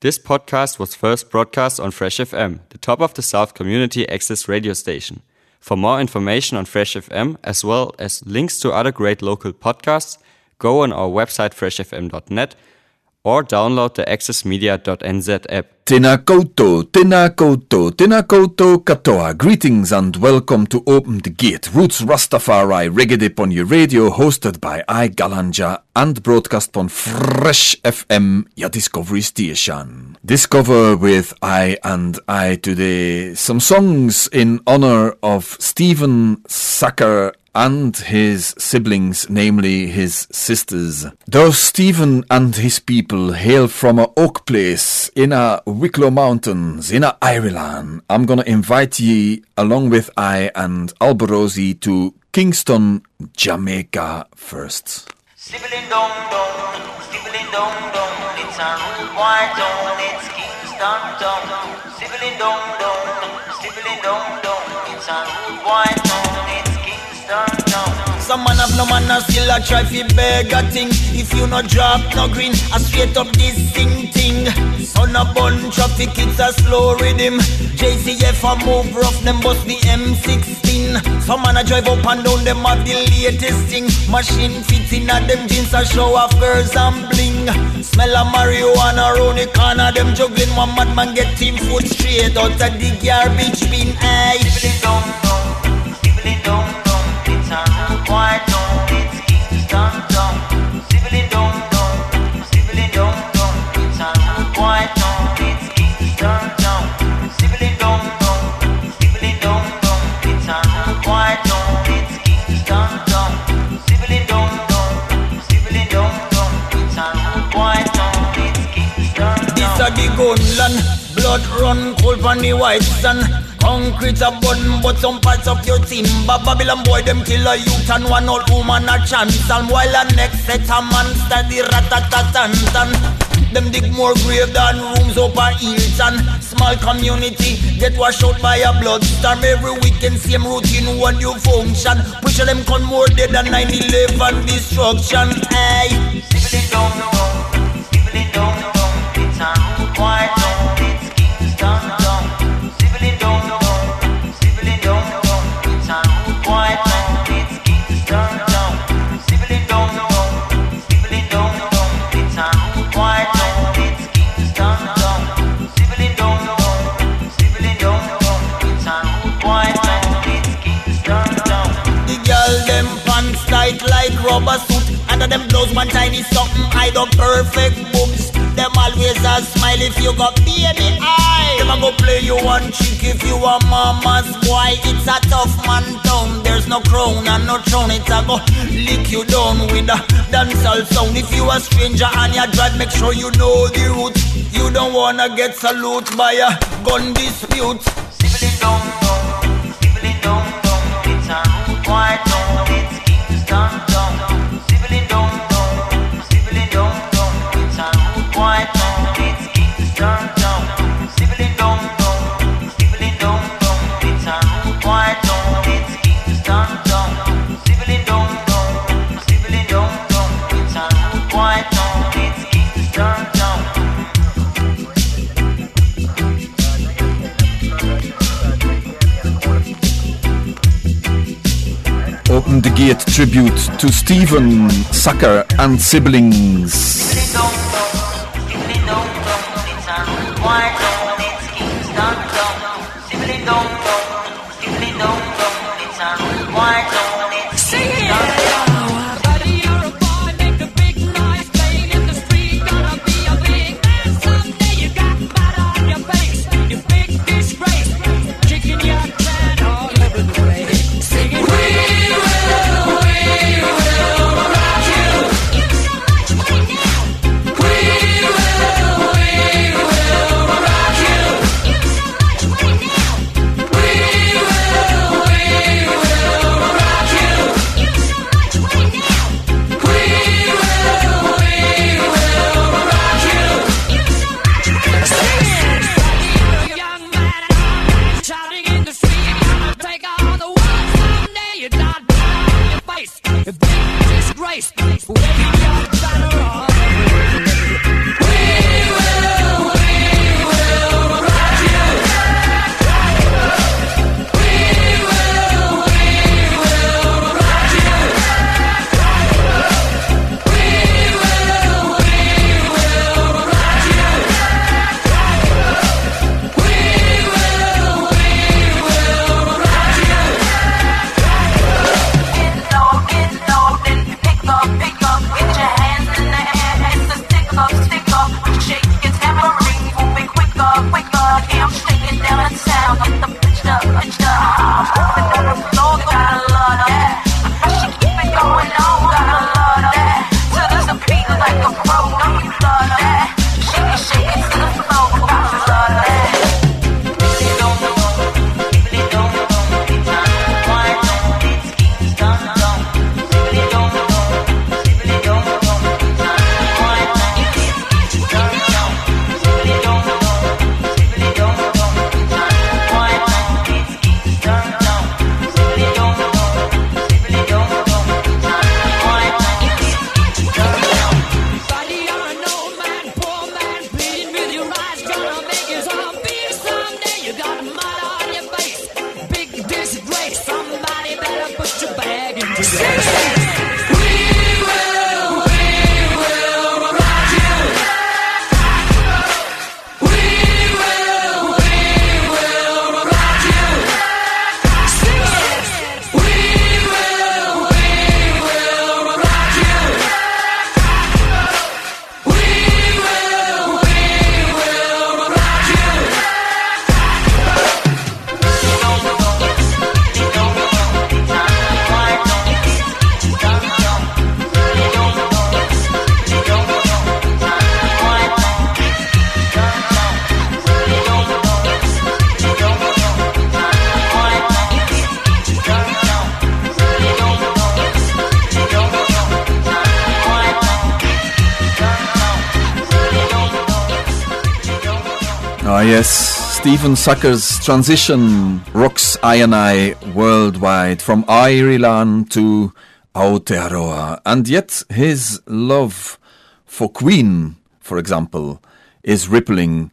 This podcast was first broadcast on Fresh FM, the top of the South community access radio station. For more information on Fresh FM, as well as links to other great local podcasts, go on our website freshfm.net or download the accessmedia.nz app. Tena koutou, tena koutou, tena koutou katoa. Greetings and welcome to Open the Gate, Roots Rastafari Reggae on your radio, hosted by I GalanJAH and broadcast on Fresh FM, your Discovery Station. Discover with I and I today some songs in honor of Stephen Sacker and his siblings, namely his sisters. Though Stephen and his people hail from a oak place in a Wicklow Mountains in a Ireland, I'm gonna invite ye along with I and Alborosie to Kingston, Jamaica first. Stibbling dong dong, stibbling dong dong, it's a rude town, it's Kingston town. Stibbling dong dong, stibbling dong dong, it's a rude town. Some man have no man still a try fi beg a thing. If you no drop no green, a straight up this sing thing. Son a bun traffic, it's a slow rhythm. JCF a move rough, them bust the M16. Some man a drive up and down, them have the latest thing. Machine fits in a them jeans a show off girls and bling. Smell a marijuana round the corner, them juggling. One madman get team foot straight out of the garbage bin. Aye. Stibbling dong dong, gunland, blood run cold on the white sun. Concrete a bun, but some parts of your timber Babylon boy, them kill a youth and one old woman a chance. And while a next set a monster, the rat-a-tat-tan-tan Them dig more grave than rooms up a Hilton Small community, get washed out by a blood storm. Every weekend, same routine, one new function. Push them con more dead than 9-11 destruction. Hey, It's a them blows one tiny something hide up perfect boobs Them always a smile if you got baby eye Them a go play you one chick if you a mama's boy. It's a tough man town There's no crown and no throne. It's a go lick you down with a dancehall sound. If you a stranger and you drive make sure you know the route. You don't wanna get salute by a gun dispute. Stibbling dong dong, stibbling dong dong It's a rude white town, Gate tribute to Stephen Sacker and siblings. Stephen Sacker's transition rocks I and I worldwide from Ireland to Aotearoa. And yet his love for Queen, for example, is rippling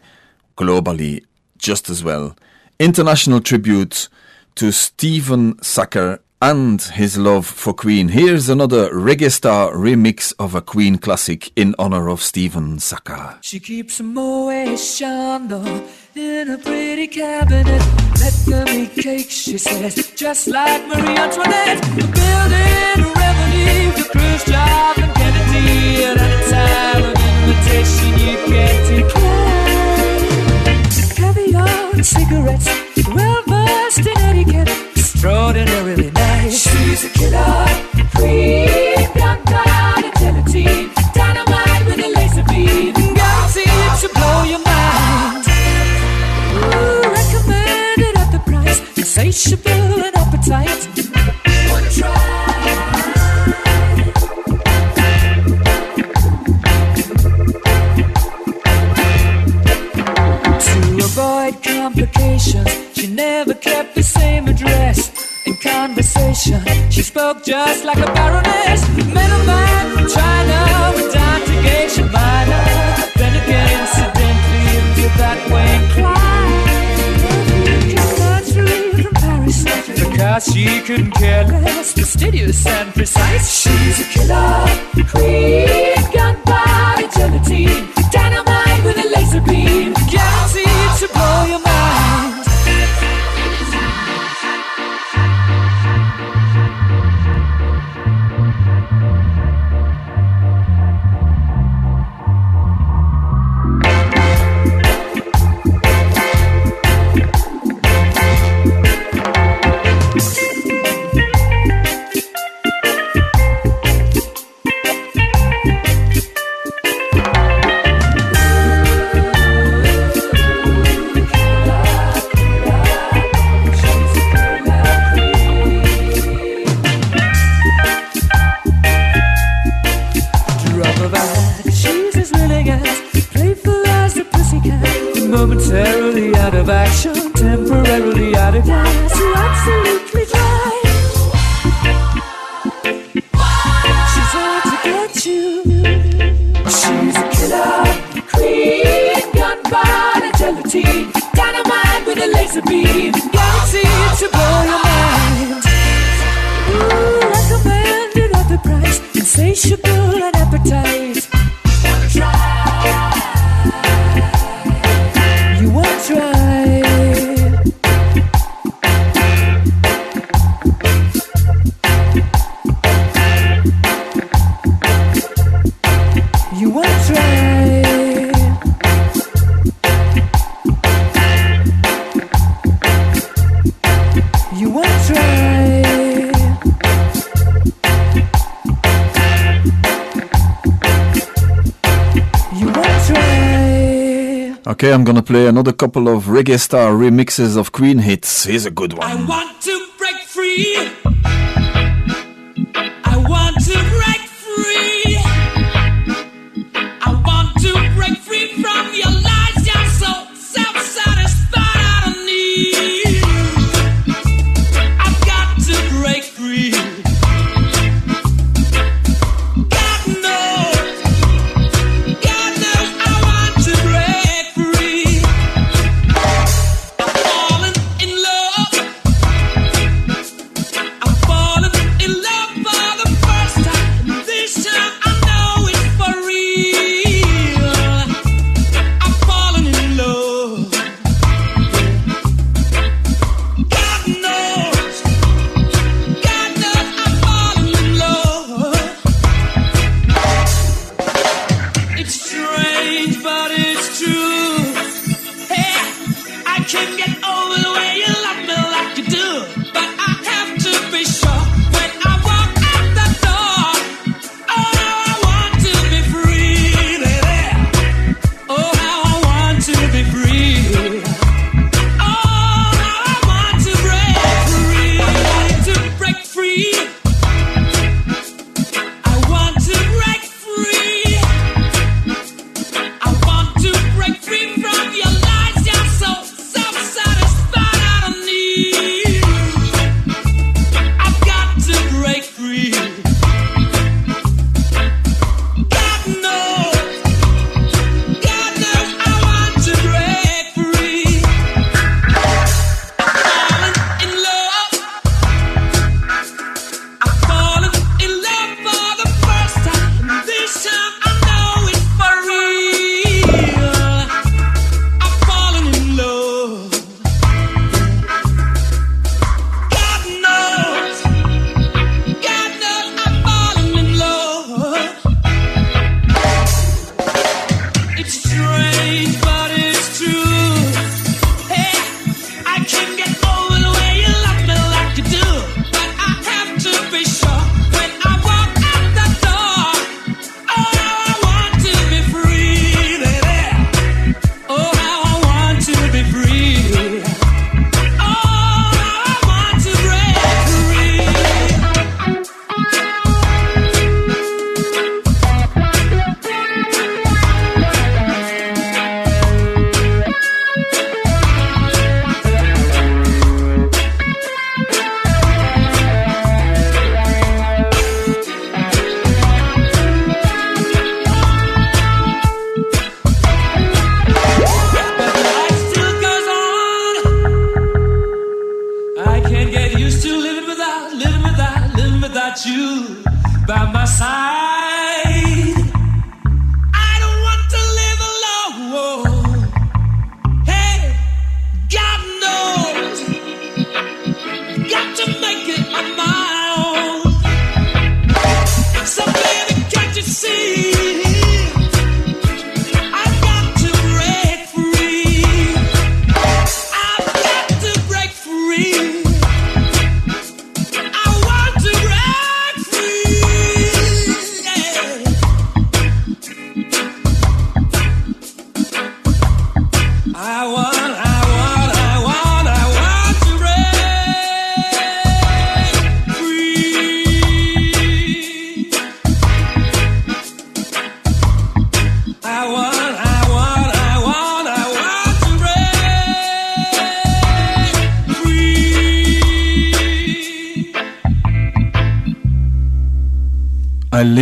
globally just as well. International tribute to Stephen Sucker and his love for Queen. Here's another reggae star remix of a Queen classic in honor of Stephen Sacker. She keeps a Moet Chandon in a pretty cabinet. Let them eat cake, she says, just like Marie Antoinette. Building a revenue for Khrushchev and Kennedy at any time of invitation you can't decline. Caviar and cigarettes, well versed in etiquette, extraordinarily nice. She's a killer queen, gunpowder gelatine, dynamite with a laser beam, guaranteed to blow your mind. Ooh, recommended at the price, insatiable and appetite. Wanna try? To avoid complications, she never kept the same address. In conversation, she spoke just like a baroness. Met a man from China with down to Geisha Minor. Then again, incidentally, into that way inclined. From Paris, because she couldn't care less. Fastidious and precise, she's a killer queen. Gunpowder gelatine, dynamite with a laser beam, guaranteed to blow your mind. Okay, I'm gonna play another couple of reggae star remixes of Queen hits. Here's a good one. I want to break free.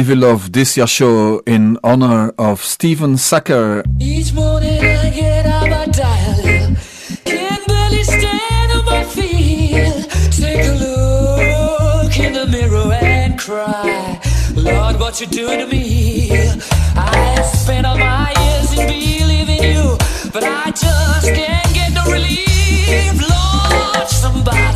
I love this show in honor of Stephen Sacker. Each morning I get out my dial Can barely stand on my feet Take a look in the mirror and cry Lord, what you doing to me? I spent all my years in believing you But I just can't get no relief Lord, somebody,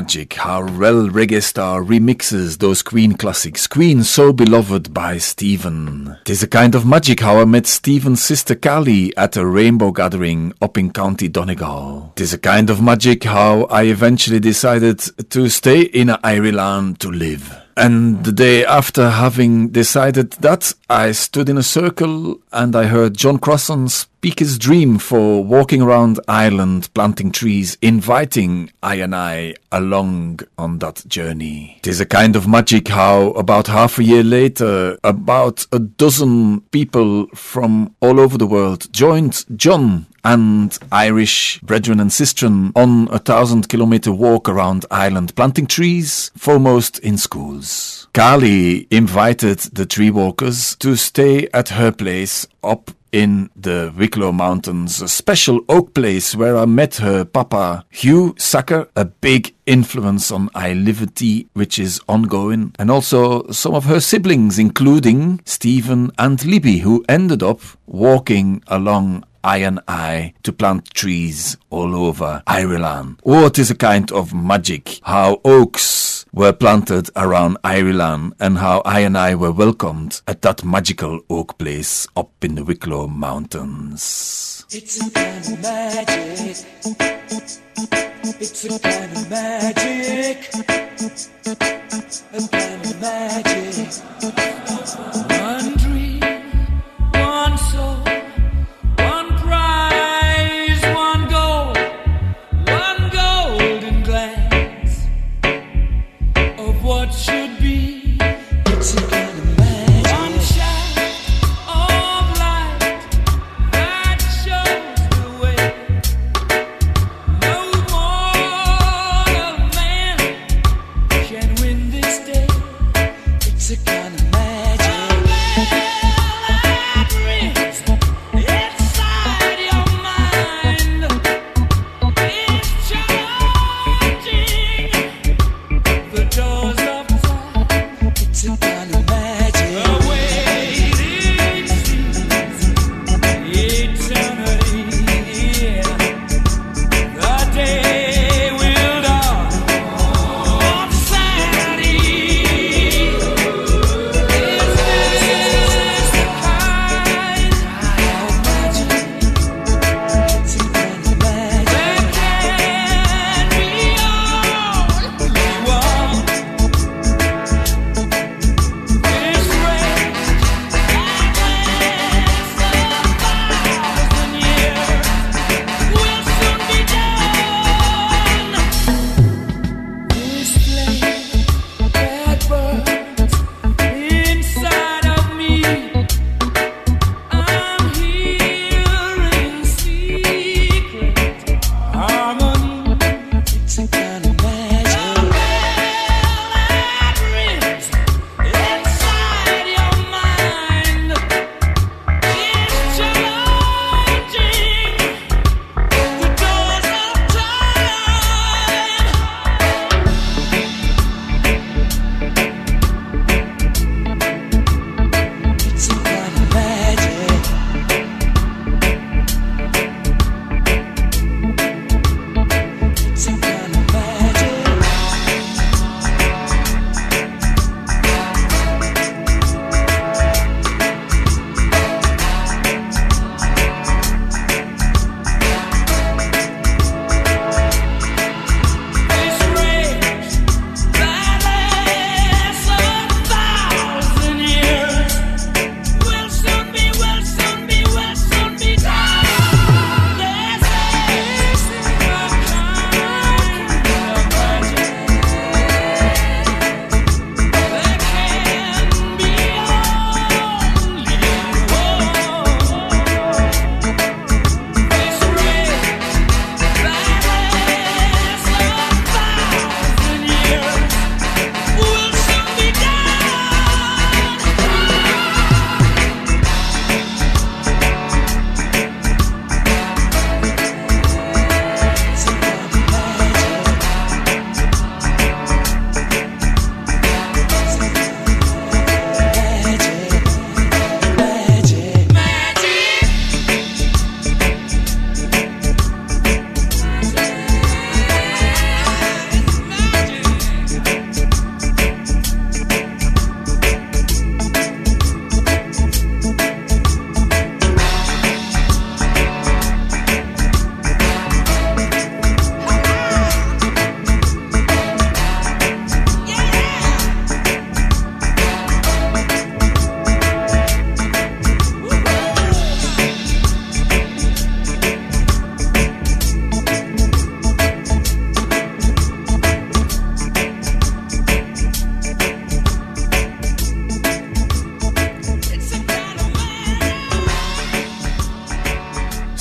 magic how Rel Reggae Star remixes those Queen classics, Queen so beloved by Stephen. Tis a kind of magic how I met Stephen's sister Callie at a rainbow gathering up in County Donegal. Tis a kind of magic how I eventually decided to stay in Ireland to live. And the day after having decided that, I stood in a circle and I heard John Crossan speak his dream for walking around Ireland planting trees, inviting I and I along on that journey. It is a kind of magic how about half a year later, about a dozen people from all over the world joined John and Irish brethren and sistren on a thousand kilometer walk around Ireland, planting trees, foremost in schools. Kali invited the tree walkers to stay at her place up in the Wicklow Mountains, a special oak place where I met her papa, Hugh Sacker, a big influence on I Liberty, which is ongoing, and also some of her siblings, including Stephen and Libby, who ended up walking along I and I to plant trees all over Ireland. It is a kind of magic how oaks were planted around Ireland and how I and I were welcomed at that magical oak place up in the Wicklow Mountains. It's a kind of magic. It's a kind of magic. A kind of magic.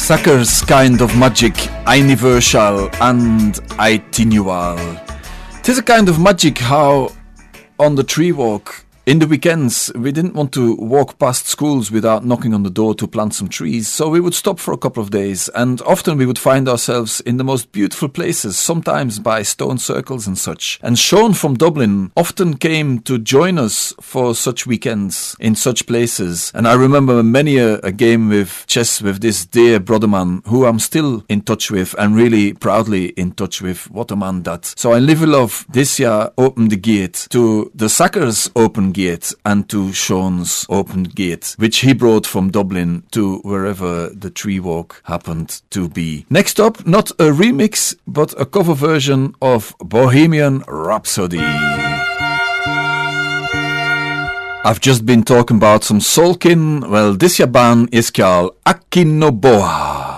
Sacker's kind of magic, universal and itinual. Tis a kind of magic how on the tree walk in the weekends, we didn't want to walk past schools without knocking on the door to plant some trees, so we would stop for a couple of days, and often we would find ourselves in the most beautiful places, sometimes by stone circles and such. And Sean from Dublin often came to join us for such weekends in such places. And I remember many a, a game with chess with this dear brother man who I'm still in touch with and really proudly in touch with. What a man that. So I live love this year open the gate to the Sackers open gate and to Sean's open gate, which he brought from Dublin to wherever the tree walk happened to be. Next up, not a remix, but a cover version of Bohemian Rhapsody. I've just been talking about some Solkin. Well, this Yaban is called Akinoboa.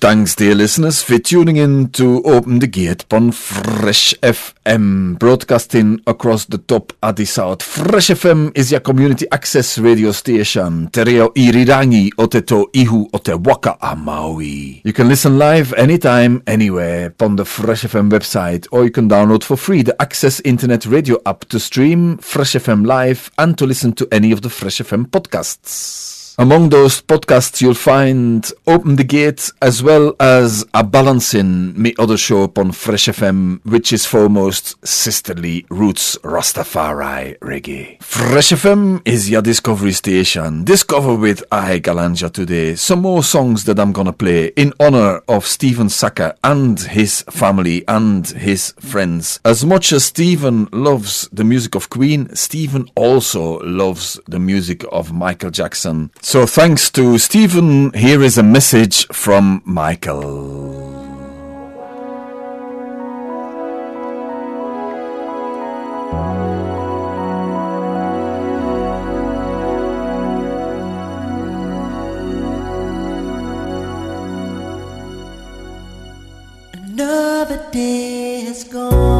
Thanks, dear listeners, for tuning in to Open the Gate on Fresh FM, broadcasting across the top the south. Fresh FM is your community access radio station. Tereo irirangi o te tau ihu o te waka a Maui. You can listen live anytime, anywhere on the Fresh FM website, or you can download for free the Access Internet Radio app to stream Fresh FM live and to listen to any of the Fresh FM podcasts. Among those podcasts, you'll find Open the Gate as well as A Balancing, me other show upon Fresh FM, which is foremost sisterly roots Rastafari reggae. Fresh FM is your discovery station. Discover with I GalanJAH today some more songs that I'm gonna play in honor of Stephen Sacker and his family and his friends. As much as Stephen loves the music of Queen, Stephen also loves the music of Michael Jackson. So thanks to Stephen, here is a message from Michael. Another day has gone.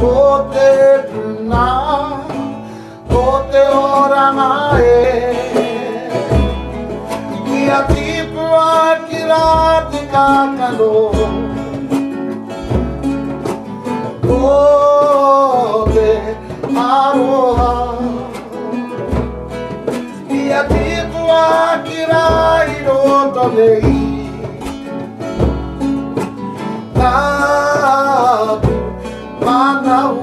Ko te puna Ko te oranga e. Ia tipua ki rā te kākano Ko te aroha. Ia tipua ki rā i roto nei. Tātu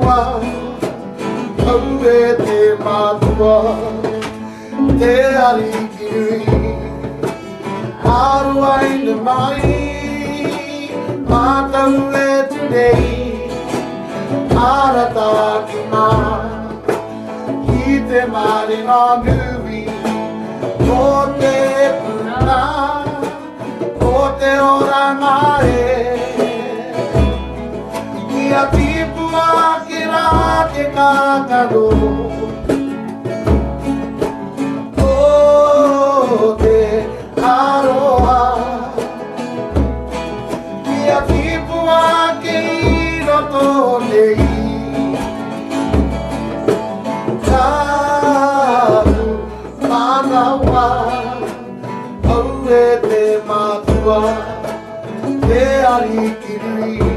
wā Au e te matua Te arikirui Aruaina mai Mātau e tunei. Arata ki mā Ki te maringa nui. Ko te puna Ko te oranga e Ia tipua ki rā te kākaro o te aroha Kia tipua ki roto nei. Tātu manawa. Au e te matua. Te arikirui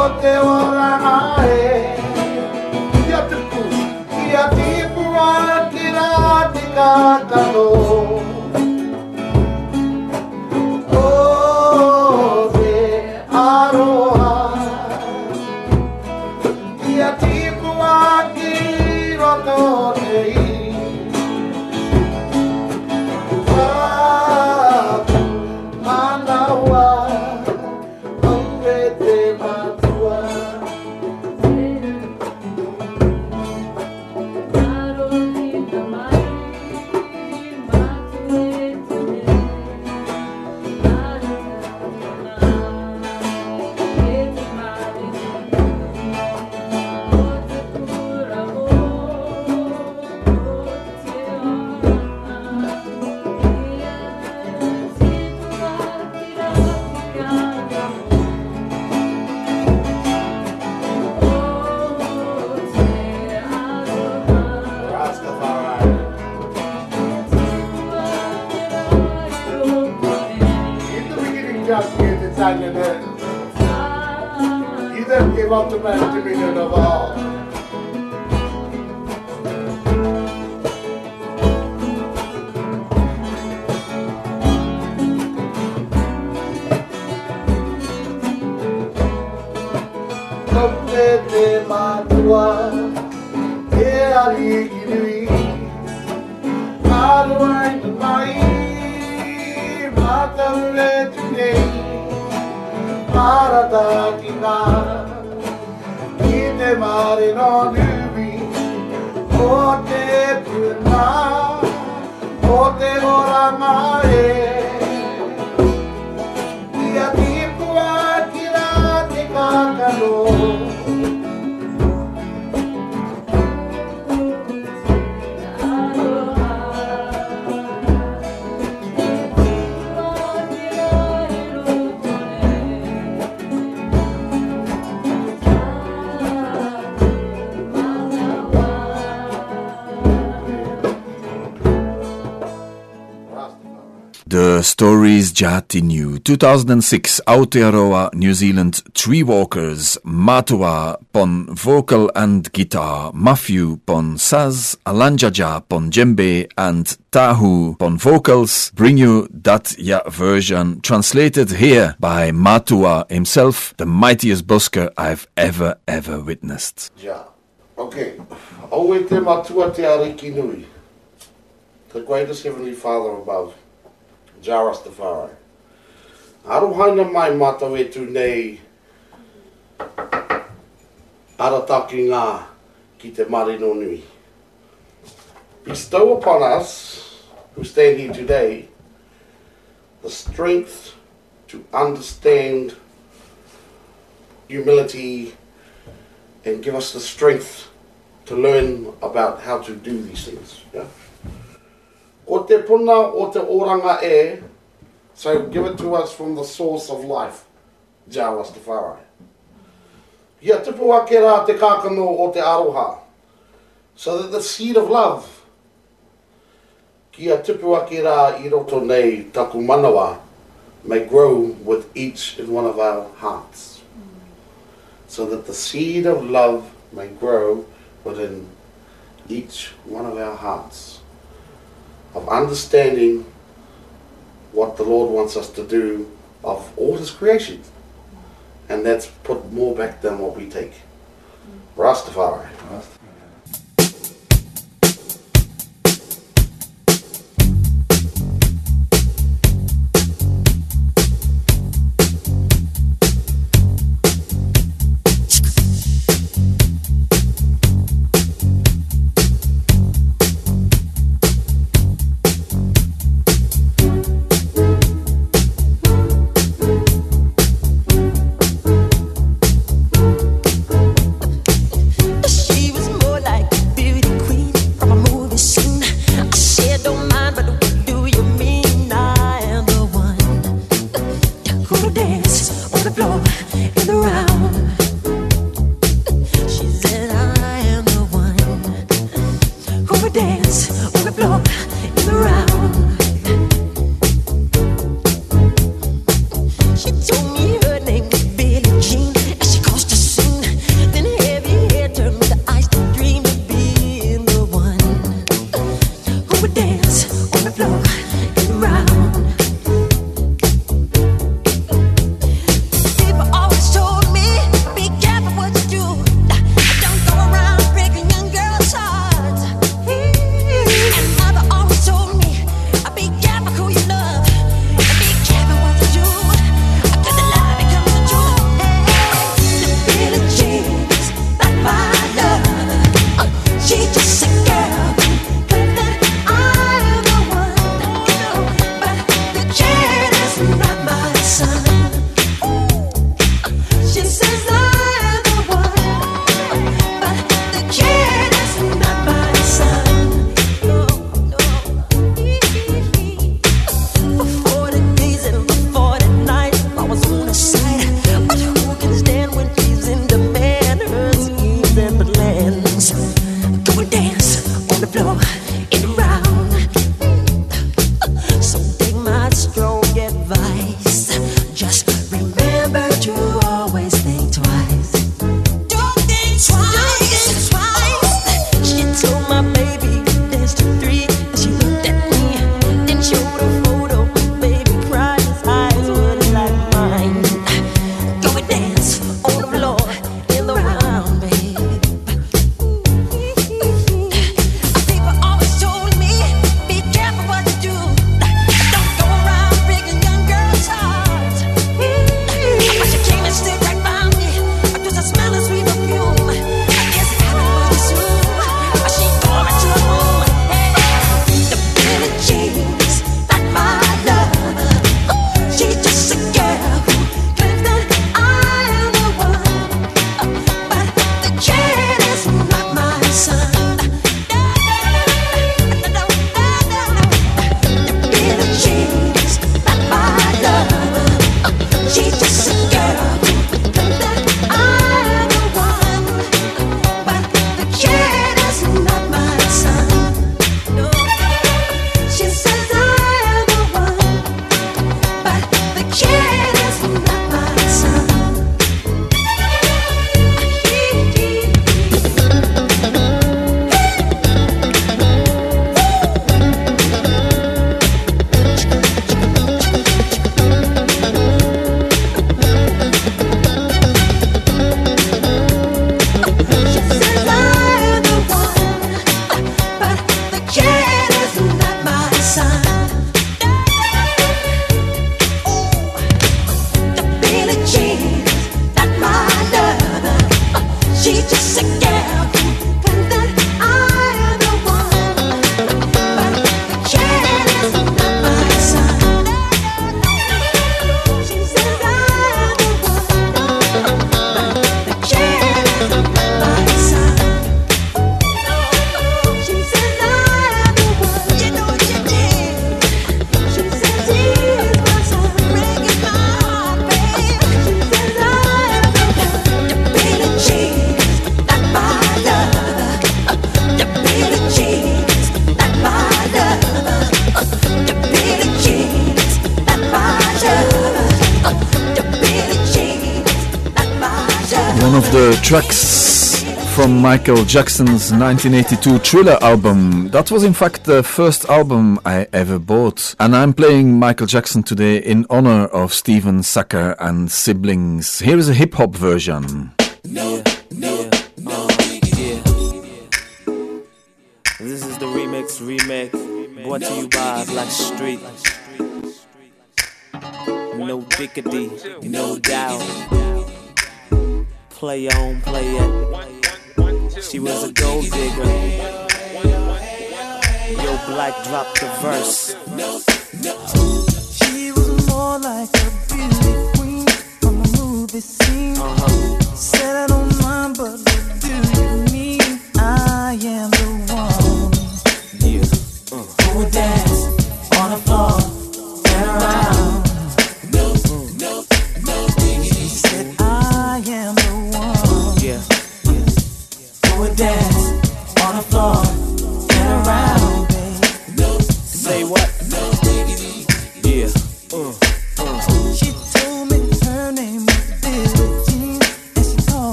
Ko stories Jati New 2006 Aotearoa New Zealand Tree Walkers Matua pon vocal and guitar Matthew pon saz Alanjaja pon djembe and Tahu pon vocals bring you that ya version translated here by Matua himself the mightiest busker I've ever ever witnessed Ja. Okay. Au e te matua te ariki nui. The greatest heavenly father above. Jairus Rastafari. Aro haina mai mātou e tū nei arataki ngā ki te marino nui. Bestow upon us, who stand here today, the strength to understand humility and give us the strength to learn about how to do these things. Yeah? O te puna o te oranga e, so give it to us from the source of life, Ja Rastafari. Ia tupu ake rā te kākano o te aroha, so that the seed of love, kia tupu ake rā i roto nei taku manawa, may grow with each and one of our hearts. So that the seed of love may grow within each one of our hearts, of understanding what the Lord wants us to do of all His creation. And that's put more back than what we take. Rastafari. She Michael Jackson's 1982 Thriller album. That was in fact the first album I ever bought. And I'm playing Michael Jackson today in honor of Stephen Sacker and siblings. Here is a hip hop version.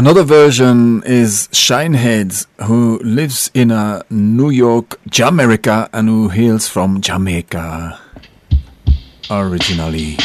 Another version is Shineheads, who lives in a New York, Jamaica, and who hails from Jamaica originally.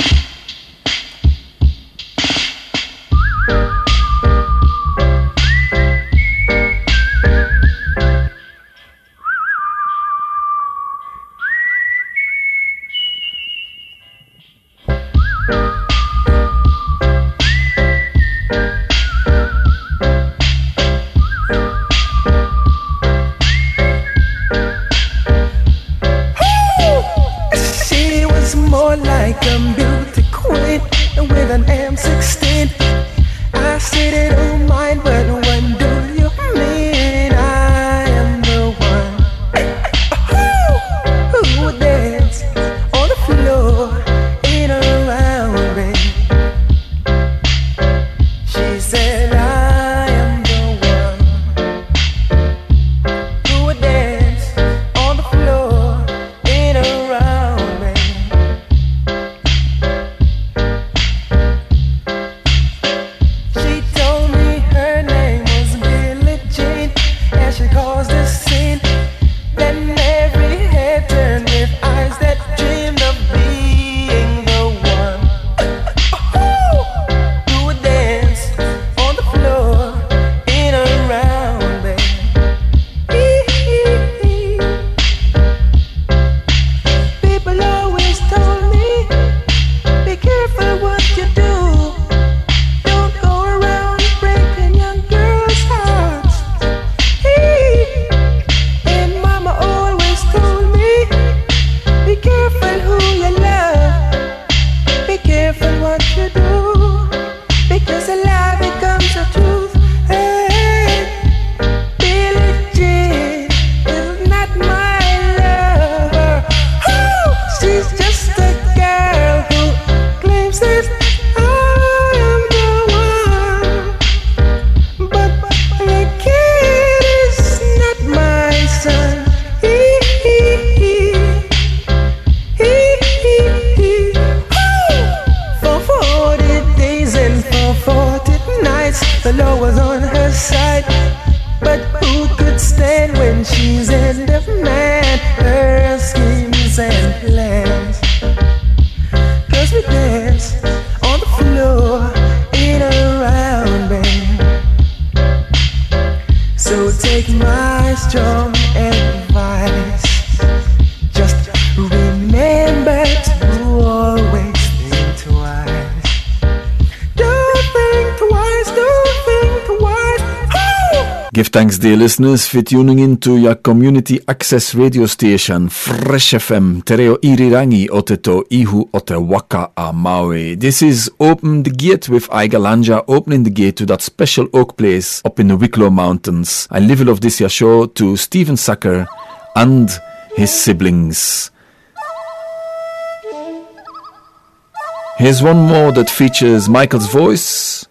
thanks, dear listeners, for tuning in to your community access radio station, Fresh FM, Tereo Irirangi Oteto Ihu Ote Waka a Maui. This is Open the Gate with I GalanJAH, opening the gate to that special oak place up in the Wicklow Mountains. I level of this year show to Stephen Sacker and his siblings. Here's one more that features Michael's voice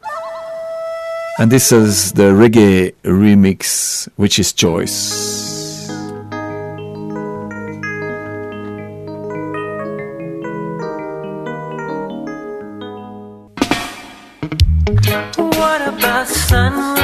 and this is the reggae remix, which is Choice. sunrise.